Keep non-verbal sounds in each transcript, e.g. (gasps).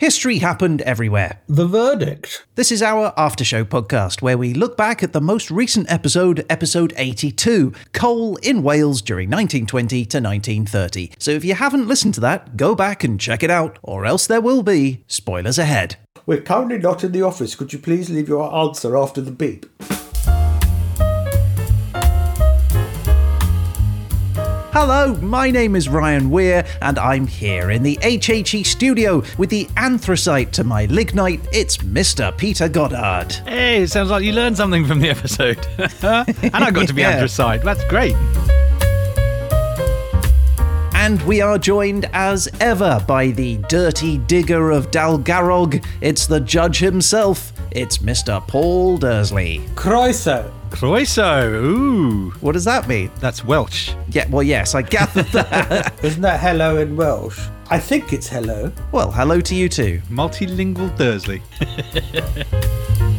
History happened everywhere. The verdict. This is our after show podcast where we look back at the most recent episode, episode 82, Coal in Wales during 1920 to 1930. So if you haven't listened to that, go back and check it out, or else there will be spoilers ahead. We're currently not in the office. Could you please leave your answer after the beep? Hello, my name is Ryan Weir, and I'm here in the HHE studio with the anthracite to my lignite. It's Mr. Peter Goddard. Hey, sounds like you learned something from the episode. (laughs) and I got to be (laughs) Yeah. anthracite. That's great. And we are joined as ever by the dirty digger of Dolgarrog. It's the judge himself. It's Mr. Paul Dursley. Croeso. Croeso. Ooh, What does that mean? that's Welsh. Yeah, well, yes, I gathered that. (laughs) Isn't that hello in Welsh? I think it's hello. well, hello to you too. Multilingual Dursley. (laughs)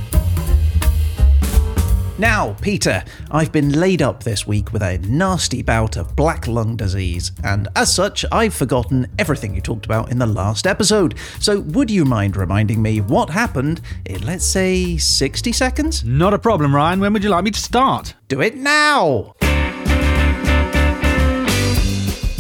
Now, Peter, I've been laid up this week with a nasty bout of black lung disease, and as such, I've forgotten everything you talked about in the last episode. So, would you mind reminding me what happened in, let's say, 60 seconds? Not a problem, Ryan. When would you like me to start? Do it now!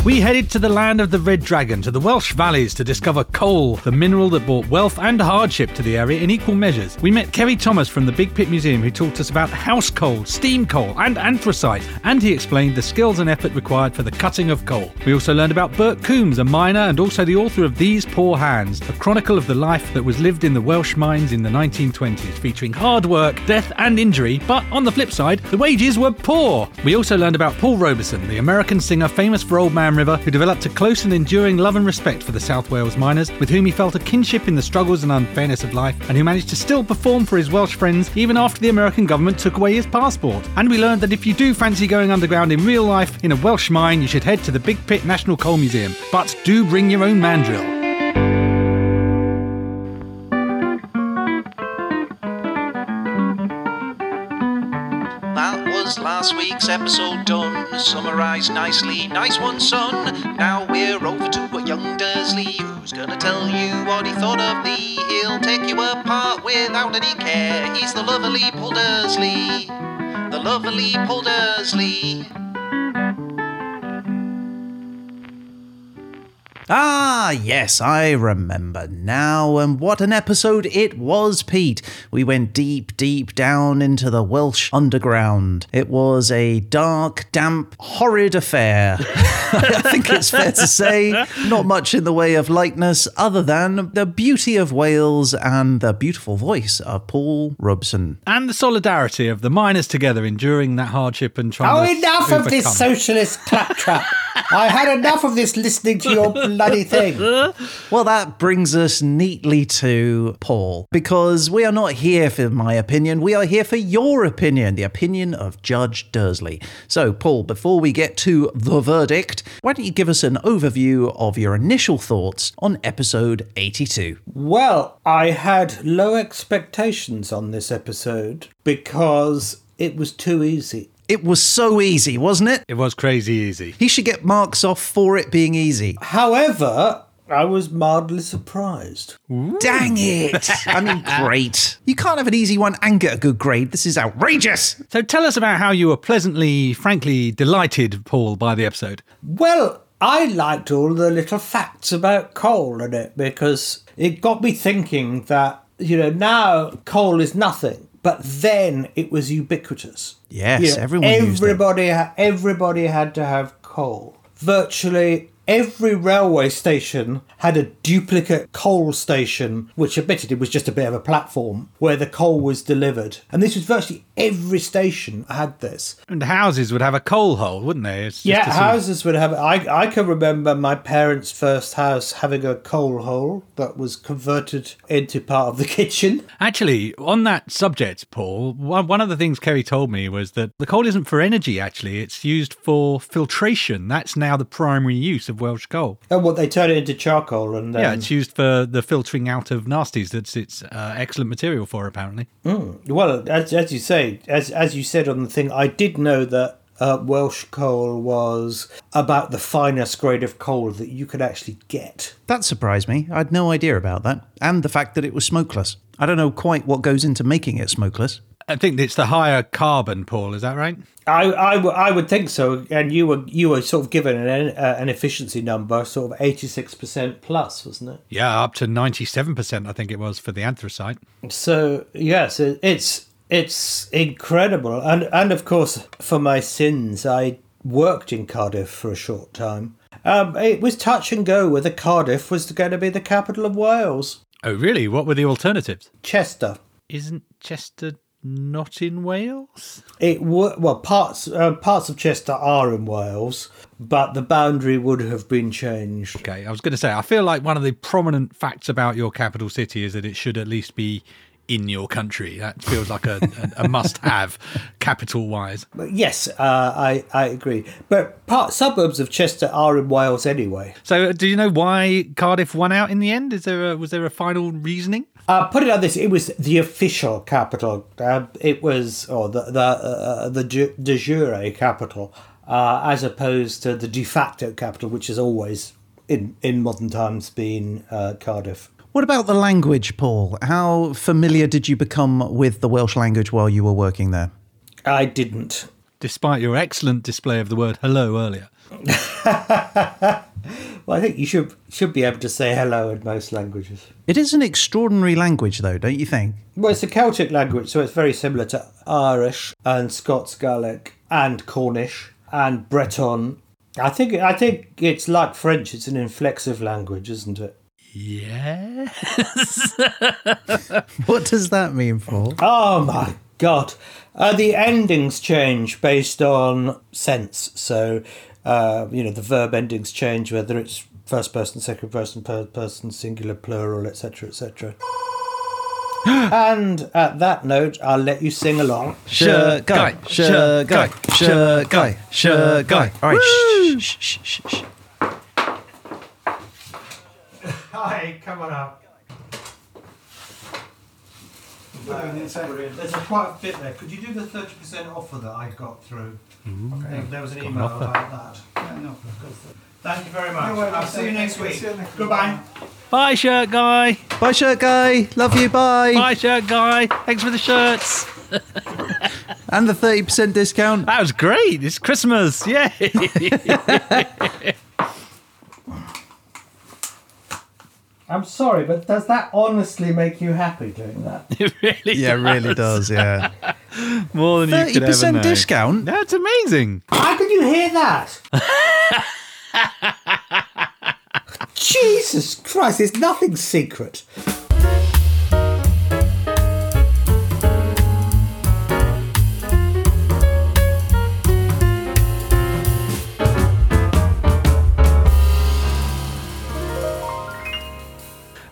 We headed to the land of the Red Dragon, to the Welsh valleys, to discover coal, the mineral that brought wealth and hardship to the area in equal measures. We met Kerry Thomas from the Big Pit Museum, who taught us about house coal, steam coal, and anthracite, and he explained the skills and effort required for the cutting of coal. We also learned about Bert Coombs, a miner and also the author of These Poor Hands, a chronicle of the life that was lived in the Welsh mines in the 1920s, featuring hard work, death, and injury, but on the flip side, the wages were poor. We also learned about Paul Robeson, the American singer famous for Old Man River, who developed a close and enduring love and respect for the South Wales miners, with whom he felt a kinship in the struggles and unfairness of life, and who managed to still perform for his Welsh friends even after the American government took away his passport. And we learned that if you do fancy going underground in real life in a Welsh mine, you should head to the Big Pit National Coal Museum. But do bring your own mandrel. That was last week's episode summarised nicely. Nice one, son. Now we're over to a young Dursley who's gonna tell you what he thought of thee. He'll take you apart without any care. He's the lovely Paul Dursley. The lovely Paul Dursley. Ah, yes, I remember now, and what an episode it was, Pete. We went deep, deep down into the Welsh underground. It was a dark, damp, horrid affair. (laughs) I think it's fair to say, not much in the way of likeness other than the beauty of Wales and the beautiful voice of Paul Robeson. And the solidarity of the miners together enduring that hardship and trying Oh, to enough of this socialist claptrap. (laughs) I had enough of this listening to your (laughs) bloody (laughs) thing. Well, that brings us neatly to Paul, because we are not here for my opinion, we are here for your opinion, the opinion of Judge Dursley. So, Paul, before we get to the verdict, why don't you give us an overview of your initial thoughts on episode 82? Well, I had low expectations on this episode because it was too easy. It was so easy, wasn't it? It was crazy easy. He should get marks off for it being easy. However, I was mildly surprised. Dang it! I mean, (laughs) great. You can't have an easy one and get a good grade. This is outrageous. So tell us about how you were pleasantly, frankly delighted, Paul, by the episode. Well, I liked all the little facts about coal in it because it got me thinking that, you know, now coal is nothing, but then it was ubiquitous. Yes, You know, everyone everybody, everybody had to have coal. Virtually every railway station had a duplicate coal station, which admitted it was just a bit of a platform where the coal was delivered. And this was virtually every station had this. And houses would have a coal hole, wouldn't they? It's just Yeah, a sort of- houses would have. I I can remember my parents' first house having a coal hole that was converted into part of the (laughs) kitchen. Actually, on that subject, Paul, one one of the things Kerry told me was that the coal isn't for energy, actually. It's used for filtration. That's now the primary use of Welsh coal. And what they turn it into charcoal and then yeah, it's used for the filtering out of nasties. That's it's uh, excellent material for, apparently. well, as as you say, as as you said on the thing, I did know that uh, Welsh coal was about the finest grade of coal that you could actually get. That surprised me. I had no idea about that. And the fact that it was smokeless. I don't know quite what goes into making it smokeless. I think it's the higher carbon, Paul. Is that right? I, I, w- I would think so, and you were you were sort of given an uh, an efficiency number, sort of eighty six percent plus, wasn't it? Yeah, up to ninety-seven percent. I think it was for the anthracite. So yes, it, it's it's incredible, and and of course for my sins, I worked in Cardiff for a short time. Um, it was touch and go whether Cardiff was going to be the capital of Wales. Oh, really? What were the alternatives? Chester. Isn't Chester not in Wales? It well parts uh, parts of Chester are in Wales, but the boundary would have been changed. Okay, I was going to say, I feel like one of the prominent facts about your capital city is that it should at least be in your country. That feels like a, a, a must-have, (laughs) capital-wise. Yes, uh, I I agree. But part suburbs of Chester are in Wales anyway. So, uh, do you know why Cardiff won out in the end? Is there a, was there a final reasoning? Uh, put it like this: it was the official capital. Uh, it was, or the the uh, the de jure capital, uh, as opposed to the de facto capital, which has always in in modern times been uh, Cardiff. What about the language, Paul? How familiar did you become with the Welsh language while you were working there? I didn't. Despite your excellent display of the word hello earlier. (laughs) Well, I think you should should be able to say hello in most languages. It is an extraordinary language, though, don't you think? Well, it's a Celtic language, so it's very similar to Irish and Scots Gaelic and Cornish and Breton. I think I think it's like French. It's an inflexive language, isn't it? Yeah. (laughs) What does that mean, Paul? Oh my god! Uh, the endings change based on sense. So, uh, you know, the verb endings change whether it's first person, second person, third person, singular, plural, etc., etc. (gasps) and at that note, I'll let you sing along. Sure, guy, sure, guy, sure, guy, sure, guy. All right, shh, shh, shh, shh, shh. Hi, come on up. Uh, There's a quite a bit there. Could you do the thirty percent offer that I got through? Mm-hmm. There, there was an email about that. Thank you very much. I'll see you next week. Goodbye. Bye, shirt guy. Bye, shirt guy. Love you. Bye. Bye, shirt guy. Thanks for the shirts. (laughs) And the 30% discount. That was great. It's Christmas. Yay. (laughs) I'm sorry, but does that honestly make you happy doing that? (laughs) it really Yeah, it really does. Yeah. (laughs) More than you could ever 30% know. discount? That's amazing. How can you hear that? (laughs) Jesus Christ, there's nothing secret.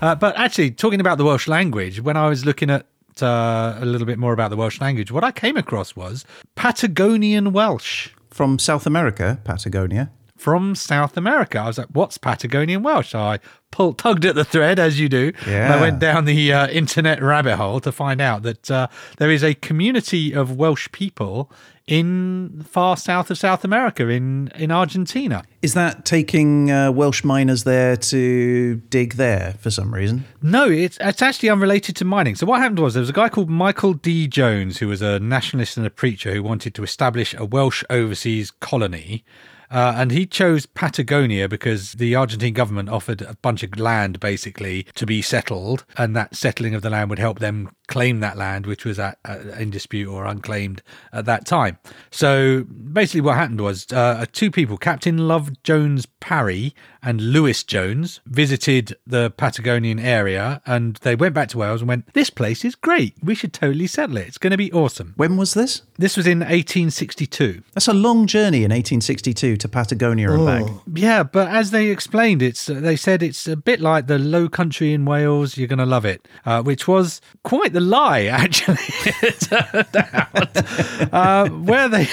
Uh, but actually, talking about the Welsh language, when I was looking at uh, a little bit more about the Welsh language, what I came across was Patagonian Welsh From South America, Patagonia. from South America. I was like, what's Patagonian Welsh? So I pulled, tugged at the thread, as you do. And I went down the uh, internet rabbit hole to find out that uh, there is a community of Welsh people in far south of South America, in, in Argentina. Is that taking uh, Welsh miners there to dig there for some reason? No, it's it's actually unrelated to mining. So what happened was there was a guy called Michael D. Jones who was a nationalist and a preacher who wanted to establish a Welsh overseas colony. Uh, and he chose Patagonia because the Argentine government offered a bunch of land basically to be settled, and that settling of the land would help them claim that land, which was at, uh, in dispute or unclaimed at that time. So basically, what happened was uh, two people, Captain Love Jones Parry and Lewis Jones, visited the Patagonian area, and they went back to Wales and went, "This place is great. We should totally settle it. It's going to be awesome." When was this? This was in 1862. That's a long journey in 1862 to Patagonia and back. Yeah, but as they explained, it's they said it's a bit like the Low Country in Wales. You're going to love it, uh, which was quite the lie, (laughs) actually. (laughs) it turned out. uh, where they (laughs)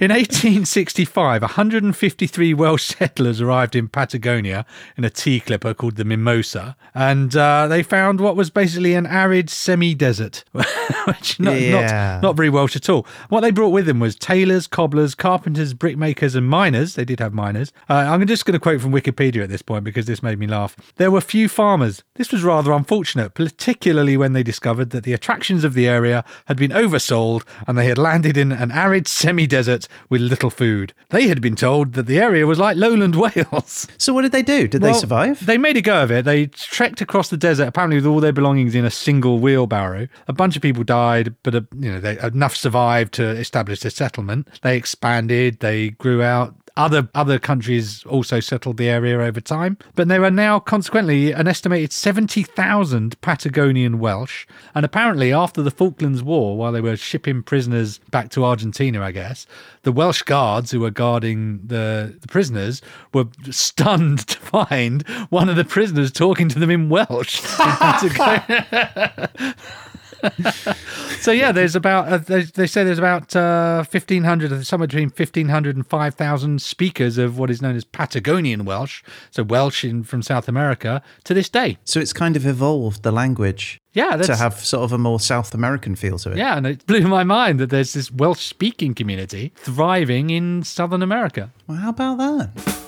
in 1865, 153 Welsh settlers arrived in Patagonia in a tea clipper called the Mimosa, and uh, they found what was basically an arid semi-desert, which not, Yeah. not not very Welsh at all. What they brought with them was tailors, cobblers, carpenters, brickmakers, and miners. They did have miners. Uh, I'm just going to quote from Wikipedia at this point because this made me laugh. There were few farmers. This was rather unfortunate, particularly when they discovered that the attractions of the area had been oversold and they had landed in an arid semi desert with little food. They had been told that the area was like lowland (laughs) Wales. So what did they do? Did they survive? They made a go of it. They trekked across the desert, apparently with all their belongings in a single wheelbarrow. A bunch of people died, but uh, you know they, enough survived to establish a settlement. They expanded. They grew out. Other other countries also settled the area over time, but there are now consequently an estimated seventy thousand Patagonian Welsh. And apparently, after the Falklands War, while they were shipping prisoners back to Argentina, I guess the Welsh guards who were guarding the, the prisoners were stunned (laughs) to find one of the prisoners talking to them in Welsh. (laughs) in. (laughs) so yeah, there's about uh, they, they say there's about uh, 1500 somewhere between 1500 and 5000 speakers of what is known as Patagonian Welsh, so Welsh in, from South America to this day. so it's kind of evolved the language Yeah, to have sort of a more South American feel to it. yeah, and it blew my mind that there's this Welsh speaking community thriving in Southern America. Well, how about that?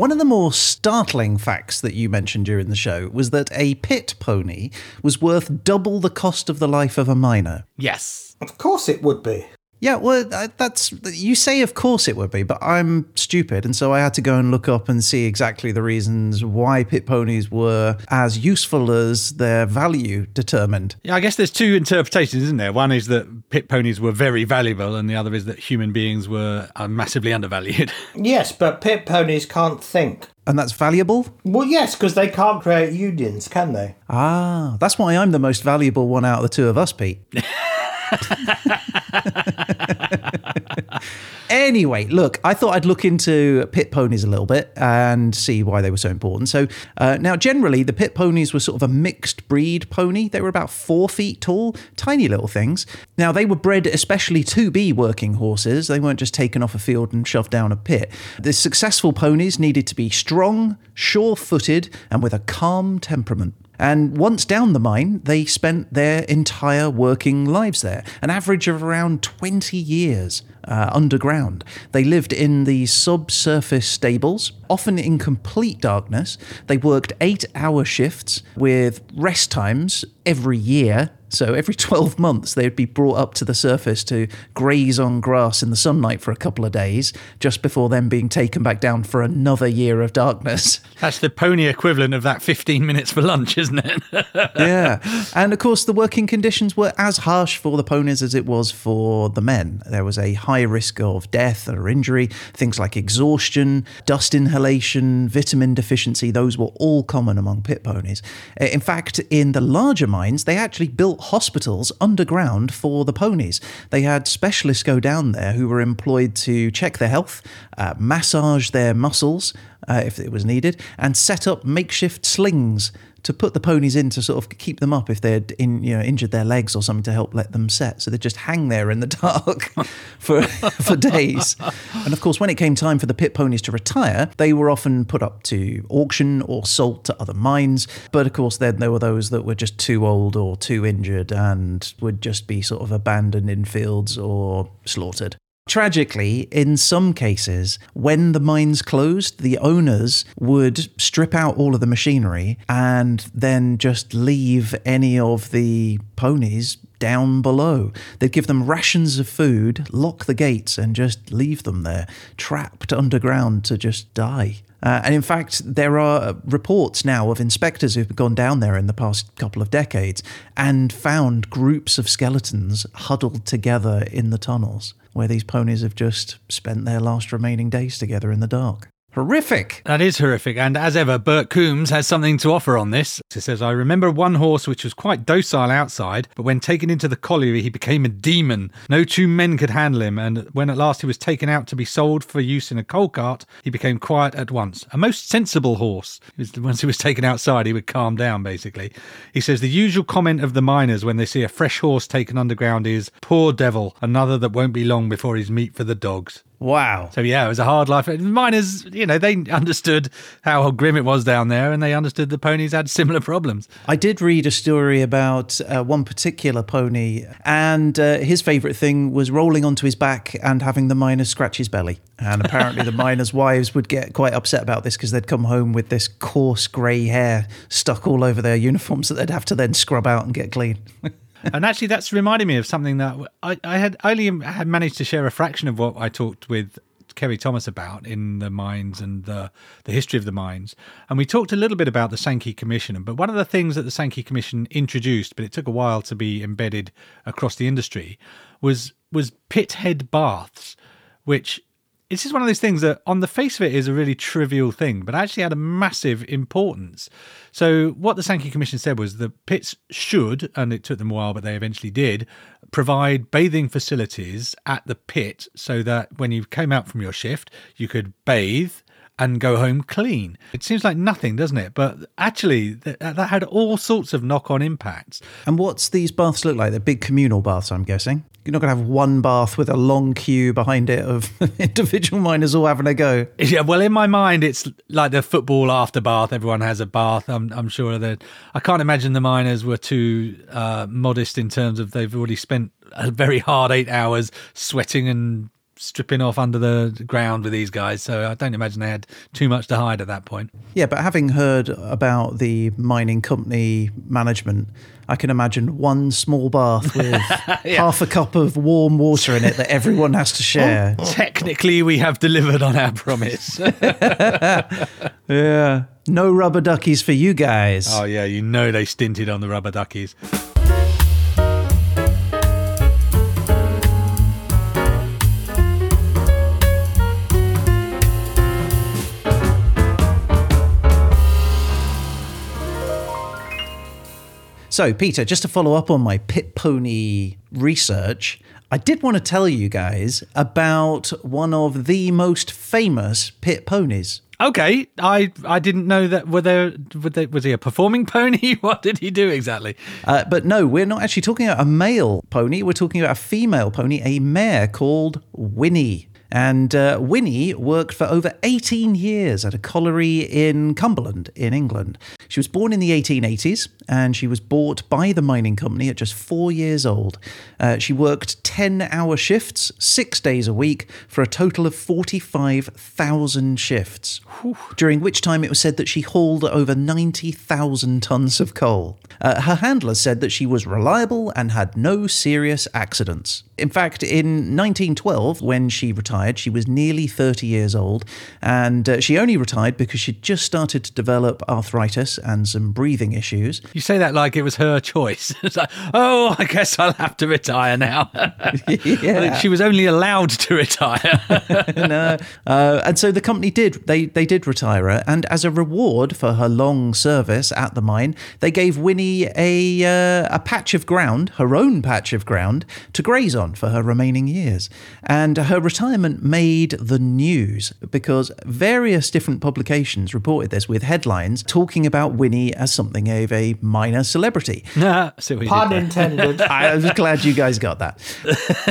One of the more startling facts that you mentioned during the show was that a pit pony was worth double the cost of the life of a miner. Yes. Of course it would be. Yeah, well, uh, that's you say. Of course, it would be, but I'm stupid, and so I had to go and look up and see exactly the reasons why pit ponies were as useful as their value determined. Yeah, I guess there's two interpretations, isn't there? One is that pit ponies were very valuable, and the other is that human beings were uh, massively undervalued. (laughs) Yes, but pit ponies can't think. And that's valuable. Well, yes, because they can't create unions, can they? Ah, that's why I'm the most valuable one out of the two of us, Pete. (laughs) (laughs) anyway, look, I thought I'd look into pit ponies a little bit and see why they were so important. So, uh, now generally, the pit ponies were sort of a mixed breed pony. They were about four feet tall, tiny little things. Now, they were bred especially to be working horses. They weren't just taken off a field and shoved down a pit. The successful ponies needed to be strong, sure footed, and with a calm temperament. And once down the mine, they spent their entire working lives there, an average of around 20 years uh, underground. They lived in the subsurface stables, often in complete darkness. They worked eight hour shifts with rest times every year. So every 12 months, they'd be brought up to the surface to graze on grass in the sunlight for a couple of days, just before then being taken back down for another year of darkness. (laughs) That's the pony equivalent of that 15 minutes for lunch, isn't it? (laughs) yeah. And of course, the working conditions were as harsh for the ponies as it was for the men. There was a high risk of death or injury, things like exhaustion, dust inhalation, vitamin deficiency, those were all common among pit ponies. In fact, in the larger mines, they actually built hospitals underground for the ponies. They had specialists go down there who were employed to check their health, uh, massage their muscles uh, if it was needed, and set up makeshift slings to put the ponies in to sort of keep them up if they'd in, you know injured their legs or something to help let them set. So they'd just hang there in the (laughs) dark for for days. And of course, when it came time for the pit ponies to retire, they were often put up to auction or sold to other mines. But of course, then there were those that were just too old or too injured and would just be sort of abandoned in fields or slaughtered. Tragically, in some cases, when the mines closed, the owners would strip out all of the machinery and then just leave any of the ponies down below. They'd give them rations of food, lock the gates, and just leave them there, trapped underground to just die. Uh, and in fact, there are reports now of inspectors who've gone down there in the past couple of decades and found groups of skeletons huddled together in the tunnels where these ponies have just spent their last remaining days together in the dark. Horrific. That is horrific. And as ever, Bert Coombs has something to offer on this. He says, I remember one horse which was quite docile outside, but when taken into the colliery, he became a demon. No two men could handle him. And when at last he was taken out to be sold for use in a coal cart, he became quiet at once. A most sensible horse. Once he was taken outside, he would calm down, basically. He says, The usual comment of the miners when they see a fresh horse taken underground is, Poor devil, another that won't be long before he's meat for the dogs. Wow. So yeah, it was a hard life. Miners, you know, they understood how grim it was down there, and they understood the ponies had similar problems. I did read a story about uh, one particular pony, and uh, his favourite thing was rolling onto his back and having the miners scratch his belly. And apparently, the (laughs) miners' wives would get quite upset about this because they'd come home with this coarse grey hair stuck all over their uniforms that they'd have to then scrub out and get clean. (laughs) and actually, that's reminded me of something that I, I had only had managed to share a fraction of what I talked with Kerry Thomas about in the mines and the the history of the mines. And we talked a little bit about the Sankey Commission. But one of the things that the Sankey Commission introduced, but it took a while to be embedded across the industry, was was pit head baths, which it's just one of those things that on the face of it is a really trivial thing, but actually had a massive importance. So what the Sankey Commission said was the pits should, and it took them a while, but they eventually did, provide bathing facilities at the pit so that when you came out from your shift, you could bathe and go home clean. It seems like nothing, doesn't it? But actually, that, that had all sorts of knock on impacts. And what's these baths look like? They're big communal baths, I'm guessing. You're not going to have one bath with a long queue behind it of (laughs) individual miners all having a go. Yeah, well, in my mind, it's like the football after bath. Everyone has a bath. I'm, I'm sure that I can't imagine the miners were too uh, modest in terms of they've already spent a very hard eight hours sweating and stripping off under the ground with these guys. So I don't imagine they had too much to hide at that point. Yeah, but having heard about the mining company management, I can imagine one small bath (laughs) with yeah. half a cup of warm water in it that everyone has to share. Well, technically, we have delivered on our promise. (laughs) yeah. No rubber duckies for you guys. Oh, yeah. You know they stinted on the rubber duckies. So, Peter, just to follow up on my pit pony research, I did want to tell you guys about one of the most famous pit ponies. Okay, I I didn't know that. Were there, were there was he a performing (laughs) pony? what did he do exactly? Uh, but no, we're not actually talking about a male pony. We're talking about a female pony, a mare called Winnie. And uh, Winnie worked for over 18 years at a colliery in Cumberland, in England. She was born in the 1880s and she was bought by the mining company at just four years old. Uh, she worked 10 hour shifts, six days a week, for a total of 45,000 shifts, Whew. during which time it was said that she hauled over 90,000 tons of coal. Uh, her handler said that she was reliable and had no serious accidents. In fact, in 1912, when she retired, she was nearly 30 years old, and uh, she only retired because she'd just started to develop arthritis and some breathing issues. You say that like it was her choice. (laughs) it's like, oh, I guess I'll have to retire now. (laughs) yeah. She was only allowed to retire. (laughs) no. Uh, and so the company did. They, they did retire her, and as a reward for her long service at the mine, they gave Winnie a, uh, a patch of ground, her own patch of ground, to graze on on for her remaining years. And her retirement made the news because various different publications reported this with headlines talking about Winnie as something of a minor celebrity. (laughs) Pun intended. (laughs) I was glad you guys got that.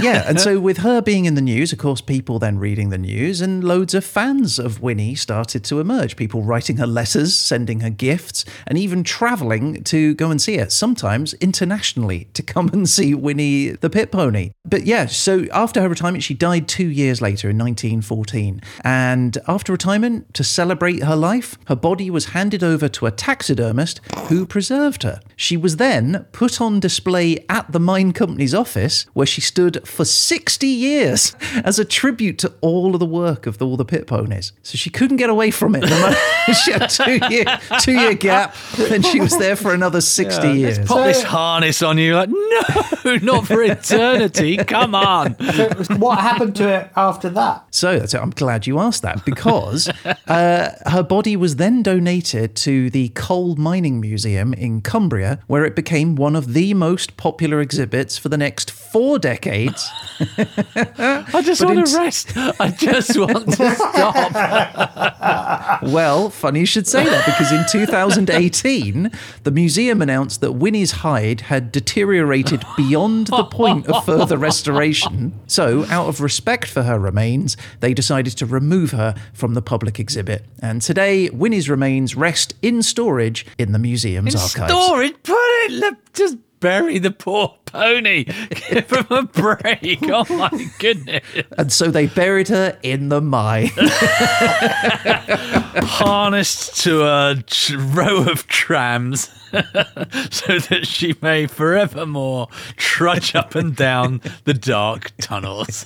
Yeah, and so with her being in the news, of course, people then reading the news and loads of fans of Winnie started to emerge. People writing her letters, sending her gifts, and even traveling to go and see her, sometimes internationally to come and see Winnie the Pit Pony but yeah, so after her retirement, she died two years later in 1914. And after retirement, to celebrate her life, her body was handed over to a taxidermist who preserved her. She was then put on display at the mine company's office, where she stood for 60 years (laughs) as a tribute to all of the work of all the pit ponies. So she couldn't get away from it. (laughs) she had a two year, two year gap, then she was there for another 60 yeah, years. Let's pop this harness on you, like, (laughs) no, not for eternity (laughs) come on. what happened to it after that? So that's I'm glad you asked that because (laughs) uh, her body was then donated to the Coal Mining Museum in Cumbria, where it became one of the most popular exhibits for the next four decades. (laughs) I just But want in- to rest. I just want to stop. Well, funny you should say that because in 2018, the museum announced that Winnie's hide had deteriorated beyond the point of further restoration. So, out of respect for her remains, they decided to remove her from the public exhibit. And today, Winnie's remains rest in storage in the museum's In archives. storage, put it. Just bury the poor pony. (laughs) Give him a break. Oh my goodness. And so they buried her in the mine. (laughs) Harnessed to a row of trams (laughs) so that she may forevermore trudge up and down the dark tunnels.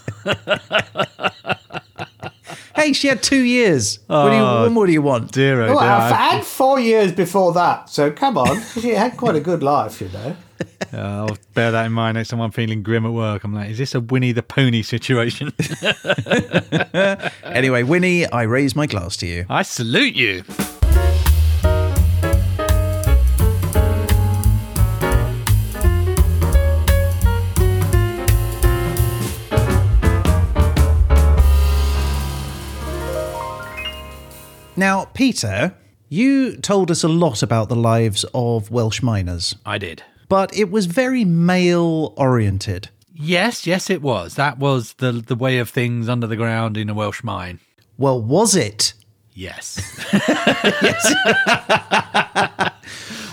Hey, she had two years. what, do you, Oh, what more do you want? Dear, oh Well, dear. I had four years before that, so come on. She had quite a good life, you know. (laughs) Uh, I'll bear that in mind next time I'm feeling grim at work. I'm like, is this a Winnie the Pony situation? (laughs) Anyway, Winnie, I raise my glass to you. I salute you. Now, Peter, you told us a lot about the lives of Welsh miners, I did. but it was very male oriented. Yes, yes, it was. That was the the way of things under the ground in a Welsh mine. Well, was it? Yes.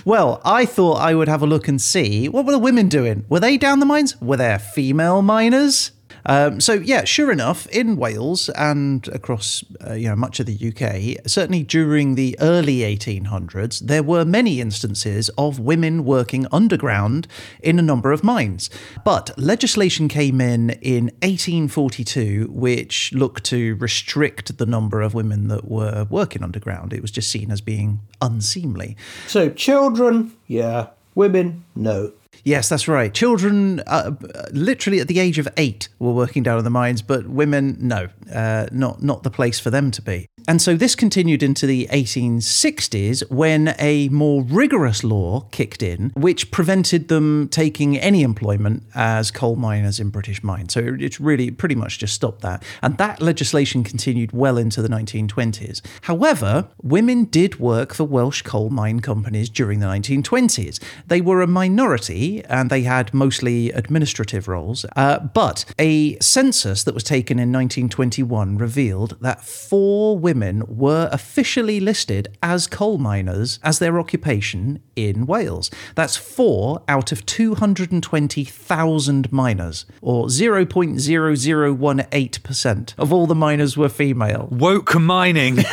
Well, I thought I would have a look and see what were the women doing. Were they down the mines? Were there female miners? Um, so yeah, sure enough, in Wales and across uh, you know much of the UK, certainly during the early 1800s, there were many instances of women working underground in a number of mines. But legislation came in in 1842, which looked to restrict the number of women that were working underground. It was just seen as being unseemly. So, children, yeah. Women, no. Yes, that's right. Children, uh, literally at the age of eight, were working down in the mines, but women, no, uh, not not the place for them to be. And so this continued into the 1860s when a more rigorous law kicked in, which prevented them taking any employment as coal miners in British mines. So it really pretty much just stopped that. And that legislation continued well into the 1920s. However, women did work for Welsh coal mine companies during the 1920s. They were a minority and they had mostly administrative roles. Uh, but a census that was taken in 1921 revealed that four women were officially listed as coal miners as their occupation in Wales. That's four out of 220,000 miners, or 0.0018% of all the miners were female. Woke mining. (laughs)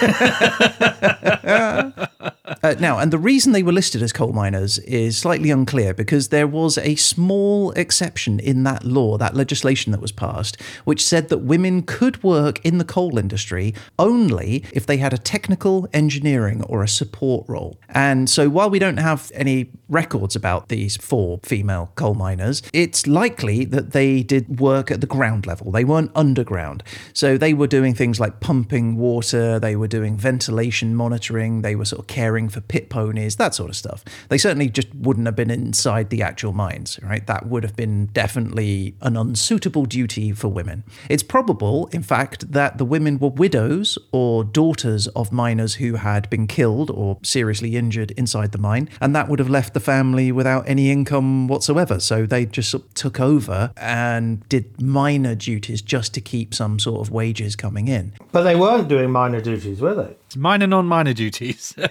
Uh, now, and the reason they were listed as coal miners is slightly unclear because there was a small exception in that law, that legislation that was passed, which said that women could work in the coal industry only if they had a technical, engineering, or a support role. And so while we don't have any records about these four female coal miners, it's likely that they did work at the ground level. They weren't underground. So they were doing things like pumping water, they were doing ventilation monitoring, they were sort of caring for pit ponies, that sort of stuff. They certainly just wouldn't have been inside the actual mines, right? That would have been definitely an unsuitable duty for women. It's probable, in fact, that the women were widows or daughters of miners who had been killed or seriously injured inside the mine, and that would have left the family without any income whatsoever. So they just sort of took over and did minor duties just to keep some sort of wages coming in. But they weren't doing minor duties, were they? Minor non minor duties. (laughs)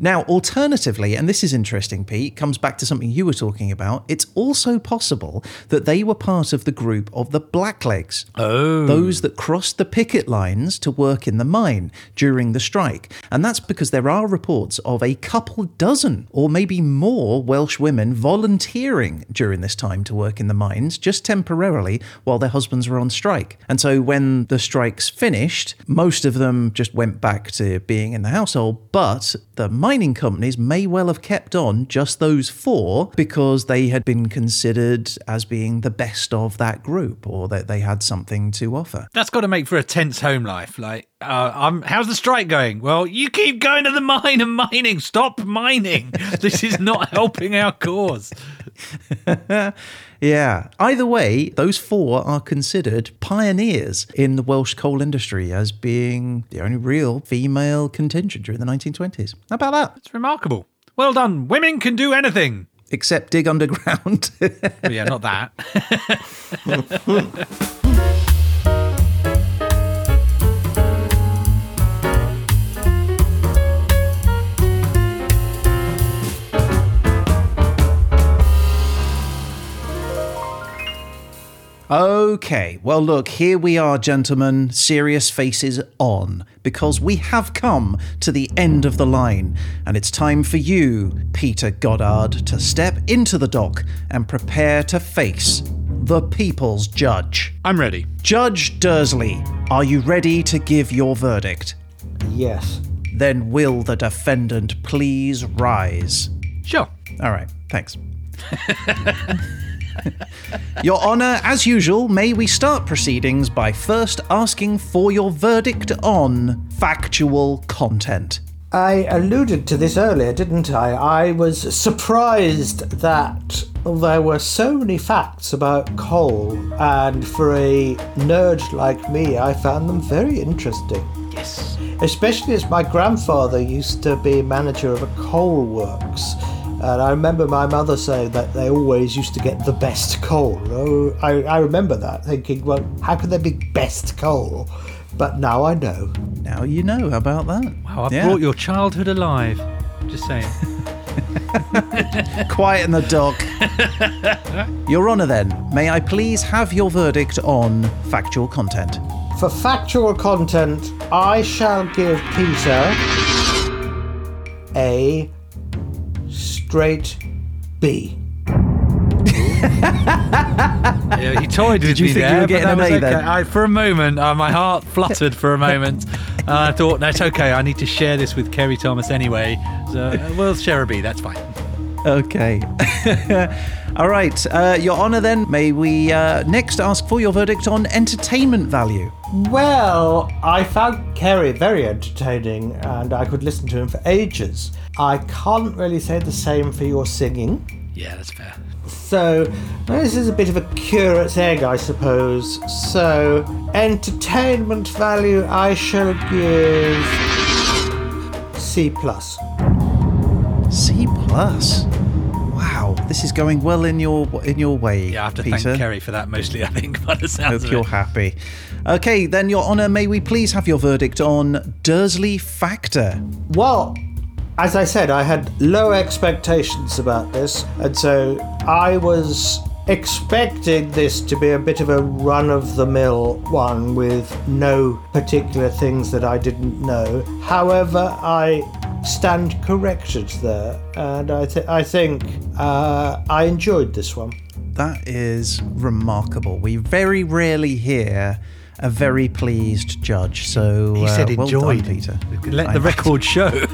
Now, alternatively, and this is interesting, Pete, comes back to something you were talking about. It's also possible that they were part of the group of the Blacklegs. Oh. Those that crossed the picket lines to work in the mine during the strike. And that's because there are reports of a couple dozen or maybe more Welsh women volunteering during this time to work in the mines, just temporarily while their husbands were on strike. And so when the strikes finished, most of them just went back to being in the household, but the mining companies may well have kept on just those four because they had been considered as being the best of that group or that they had something to offer. That's got to make for a tense home life. Like, uh, um, how's the strike going? Well, you keep going to the mine and mining. Stop mining. (laughs) this is not helping our cause. (laughs) Yeah. Either way, those four are considered pioneers in the Welsh coal industry as being the only real female contingent during the 1920s. How about that? It's remarkable. Well done. Women can do anything. Except dig underground. (laughs) Well, yeah, not that. Okay, well, look, here we are, gentlemen, serious faces on, because we have come to the end of the line, and it's time for you, Peter Goddard, to step into the dock and prepare to face the people's judge. I'm ready. Judge Dursley, are you ready to give your verdict? Yes. Then will the defendant please rise? Sure. All right, thanks. (laughs) (laughs) your Honour, as usual, may we start proceedings by first asking for your verdict on factual content. I alluded to this earlier, didn't I? I was surprised that there were so many facts about coal, and for a nerd like me, I found them very interesting. Yes. Especially as my grandfather used to be manager of a coal works. And I remember my mother saying that they always used to get the best coal. Oh, I, I remember that, thinking, well, how could there be best coal? But now I know. Now you know about that. Wow, I've Yeah. brought your childhood alive. Just saying. (laughs) Quiet in the dock. your Honour, then, may I please have your verdict on factual content? For factual content, I shall give Peter a straight B. (laughs) Yeah, he toyed with you me think you there, were getting an A okay. then? I, for a moment, uh, my heart fluttered for a moment. And (laughs) I thought, that's okay. I need to share this with Kerry Thomas anyway. So uh, we'll share a B. That's fine. Okay. (laughs) All right. Uh, your Honour, then, may we uh, next ask for your verdict on entertainment value? Well, I found Kerry very entertaining and I could listen to him for ages. I can't really say the same for your singing. Yeah, that's fair. So, this is a bit of a curate's egg, I suppose. So, entertainment value, I shall give C plus. C plus. Wow, this is going well in your in your way, Yeah, I have to Peter. thank Kerry for that mostly, I think, (laughs) by the sounds Hope of you're it. happy. Okay, then, Your Honour, may we please have your verdict on Dursley Factor? Well, as I said, I had low expectations about this, and so I was expecting this to be a bit of a run of the mill one with no particular things that I didn't know. However, I stand corrected there, and I, th- I think uh, I enjoyed this one. That is remarkable. We very rarely hear a very pleased judge. So He uh, said well enjoyed. done, Peter. Let I- the record show. (laughs)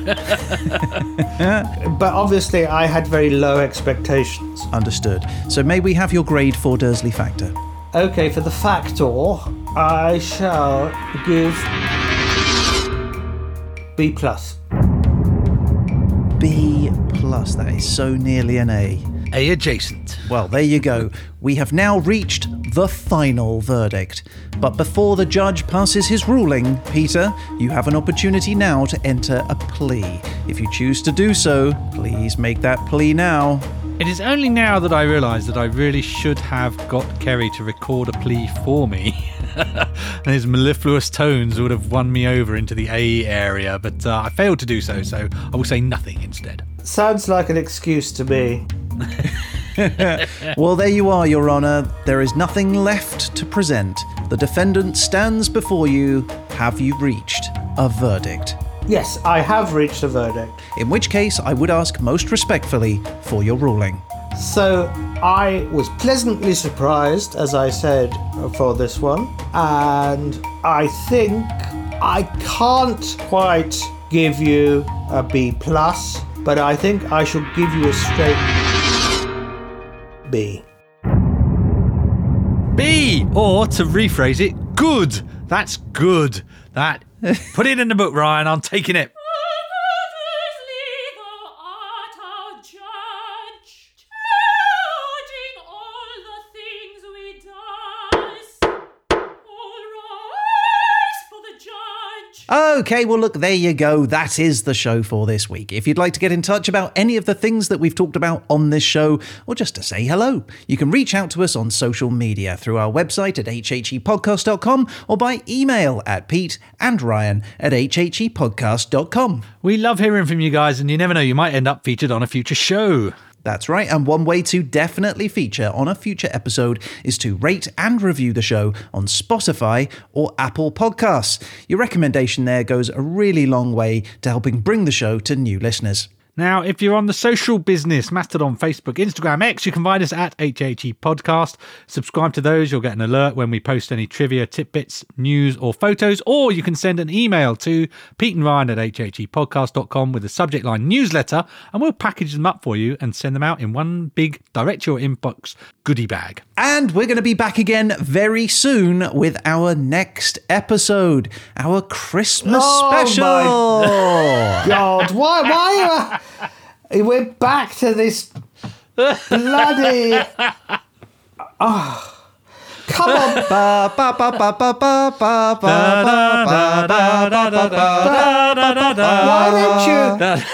(laughs) But obviously, I had very low expectations. Understood. So may we have your grade for Dursley Factor? Okay, for the factor, I shall give B plus. B plus. That is so nearly an A. A adjacent. Well, there you go. We have now reached the final verdict. But before the judge passes his ruling, Peter, you have an opportunity now to enter a plea. If you choose to do so, please make that plea now. It is only now that I realise that I really should have got Kerry to record a plea for me. (laughs) and his mellifluous tones would have won me over into the A area, but uh, I failed to do so, so I will say nothing instead. Sounds like an excuse to me. (laughs) (laughs) Well, there you are, Your Honour. There is nothing left to present. The defendant stands before you. Have you reached a verdict? Yes, I have reached a verdict. In which case, I would ask most respectfully for your ruling. So I was pleasantly surprised, as I said, for this one, and I think I can't quite give you a B plus, but I think I shall give you a straight B. B, or to rephrase it, good. That's good. That. (laughs) Put it in the book, Ryan. I'm taking it. Okay, well, look, there you go. That is the show for this week. If you'd like to get in touch about any of the things that we've talked about on this show, or just to say hello, you can reach out to us on social media through our website at hhepodcast.com or by email at pete and ryan at hhepodcast.com. We love hearing from you guys, and you never know, you might end up featured on a future show. That's right, and one way to definitely feature on a future episode is to rate and review the show on Spotify or Apple Podcasts. Your recommendation there goes a really long way to helping bring the show to new listeners. Now, if you're on the social business, Mastodon, Facebook, Instagram, X, you can find us at HHE Podcast. Subscribe to those, you'll get an alert when we post any trivia, tidbits, news, or photos, or you can send an email to Pete and Ryan at hhepodcast.com with the subject line newsletter, and we'll package them up for you and send them out in one big direct to your inbox goodie bag. And we're going to be back again very soon with our next episode, our Christmas Oh, my special. God, (laughs) why? Why? Uh, we're back to this bloody. Oh. Come on. Why don't you?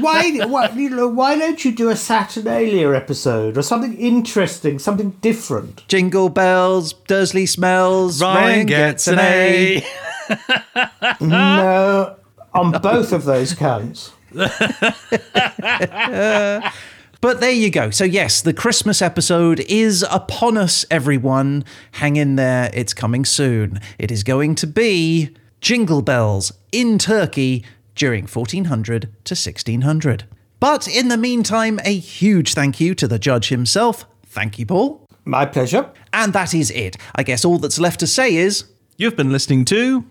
why, why, you know, why don't you do a Saturnalia episode or something interesting, something different? Jingle bells, Dursley smells, Ryan, Ryan gets, gets an A. a. no, on both of those counts. (laughs) But there you go. So, yes, the Christmas episode is upon us, everyone. Hang in there, it's coming soon. It is going to be Jingle Bells in Turkey during 1400 to 1600. But in the meantime, a huge thank you to the judge himself. Thank you, Paul. My pleasure. And that is it. I guess all that's left to say is You've been listening to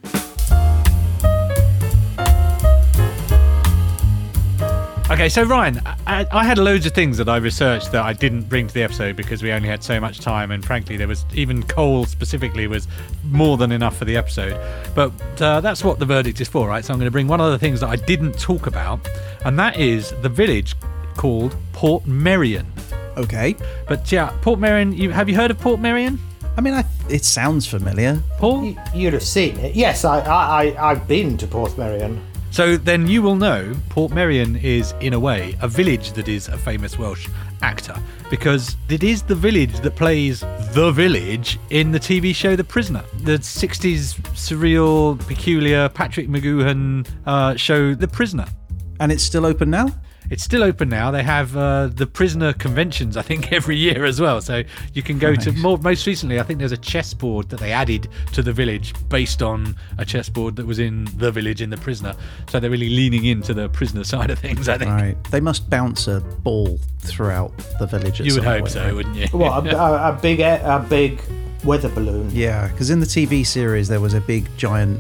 Okay, so Ryan, I, I had loads of things that I researched that I didn't bring to the episode because we only had so much time, and frankly, there was even coal specifically was more than enough for the episode. But uh, that's what the verdict is for, right? So I'm going to bring one of the things that I didn't talk about, and that is the village called Portmeirion. okay. But yeah, Portmeirion. You, have you heard of Portmeirion, I mean, I, it sounds familiar. Paul? Y- You'd have seen it. Yes, I, I, I, I've been to Porthmerion. So then you will know Portmeirion is, in a way, a village that is a famous Welsh actor because it is the village that plays the village in the TV show The Prisoner, the 60s surreal, peculiar Patrick McGoohan uh, show The Prisoner. And it's still open now? It's still open now. They have uh, the prisoner conventions, I think, (laughs) every year as well. So you can go to more. Most recently, I think there's a chessboard that they added to the village based on a chessboard that was in the village in the prisoner. So they're really leaning into the prisoner (laughs) side of things. I think Right. They must bounce a ball throughout the village at you would some hope point, so, right? wouldn't you? What a, (laughs) a, a big, a, a big weather balloon. Yeah, because in the TV series there was a big giant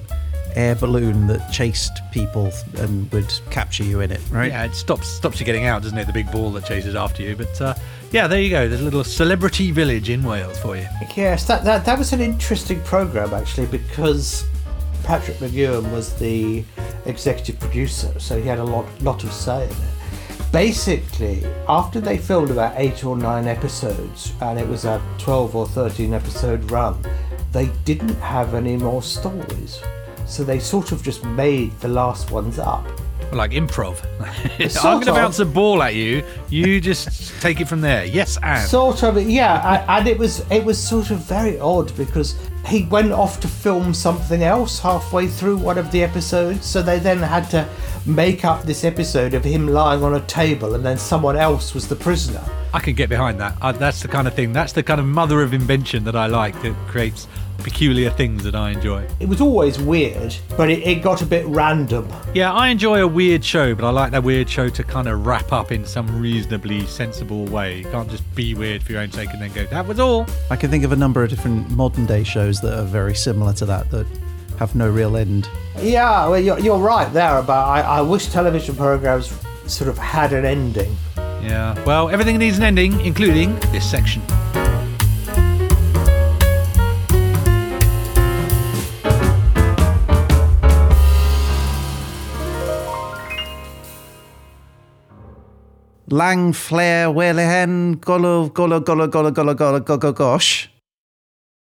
air balloon that chased people and would capture you in it, right? Yeah, it stops stops you getting out, doesn't it? The big ball that chases after you. But uh, yeah, there you go. There's a little celebrity village in Wales for you. Yes, that, that that was an interesting program actually because Patrick McGoohan was the executive producer, so he had a lot lot of say in it. Basically, after they filmed about eight or nine episodes, and it was a twelve or thirteen episode run, they didn't have any more stories, so they sort of just made the last ones up. Like improv. (laughs) I'm going to bounce a ball at you. You just take it from there. Yes, and. Sort of, yeah, and it was it was sort of very odd because he went off to film something else halfway through one of the episodes, so they then had to make up this episode of him lying on a table, and then someone else was the prisoner. I can get behind that. Uh, that's the kind of thing. That's the kind of mother of invention that I like. That creates peculiar things that I enjoy. It was always weird, but it, it got a bit random. Yeah, I enjoy a weird show, but I like that weird show to kind of wrap up in some reasonably sensible way. You can't just be weird for your own sake and then go, that was all. I can think of a number of different modern day shows that are very similar to that, that have no real end. Yeah, well, you're, you're right there about I, I wish television programs sort of had an ending. Yeah, well, everything needs an ending, including this section. Lang Flair golo golo golo golo golo golo golo golo Gosh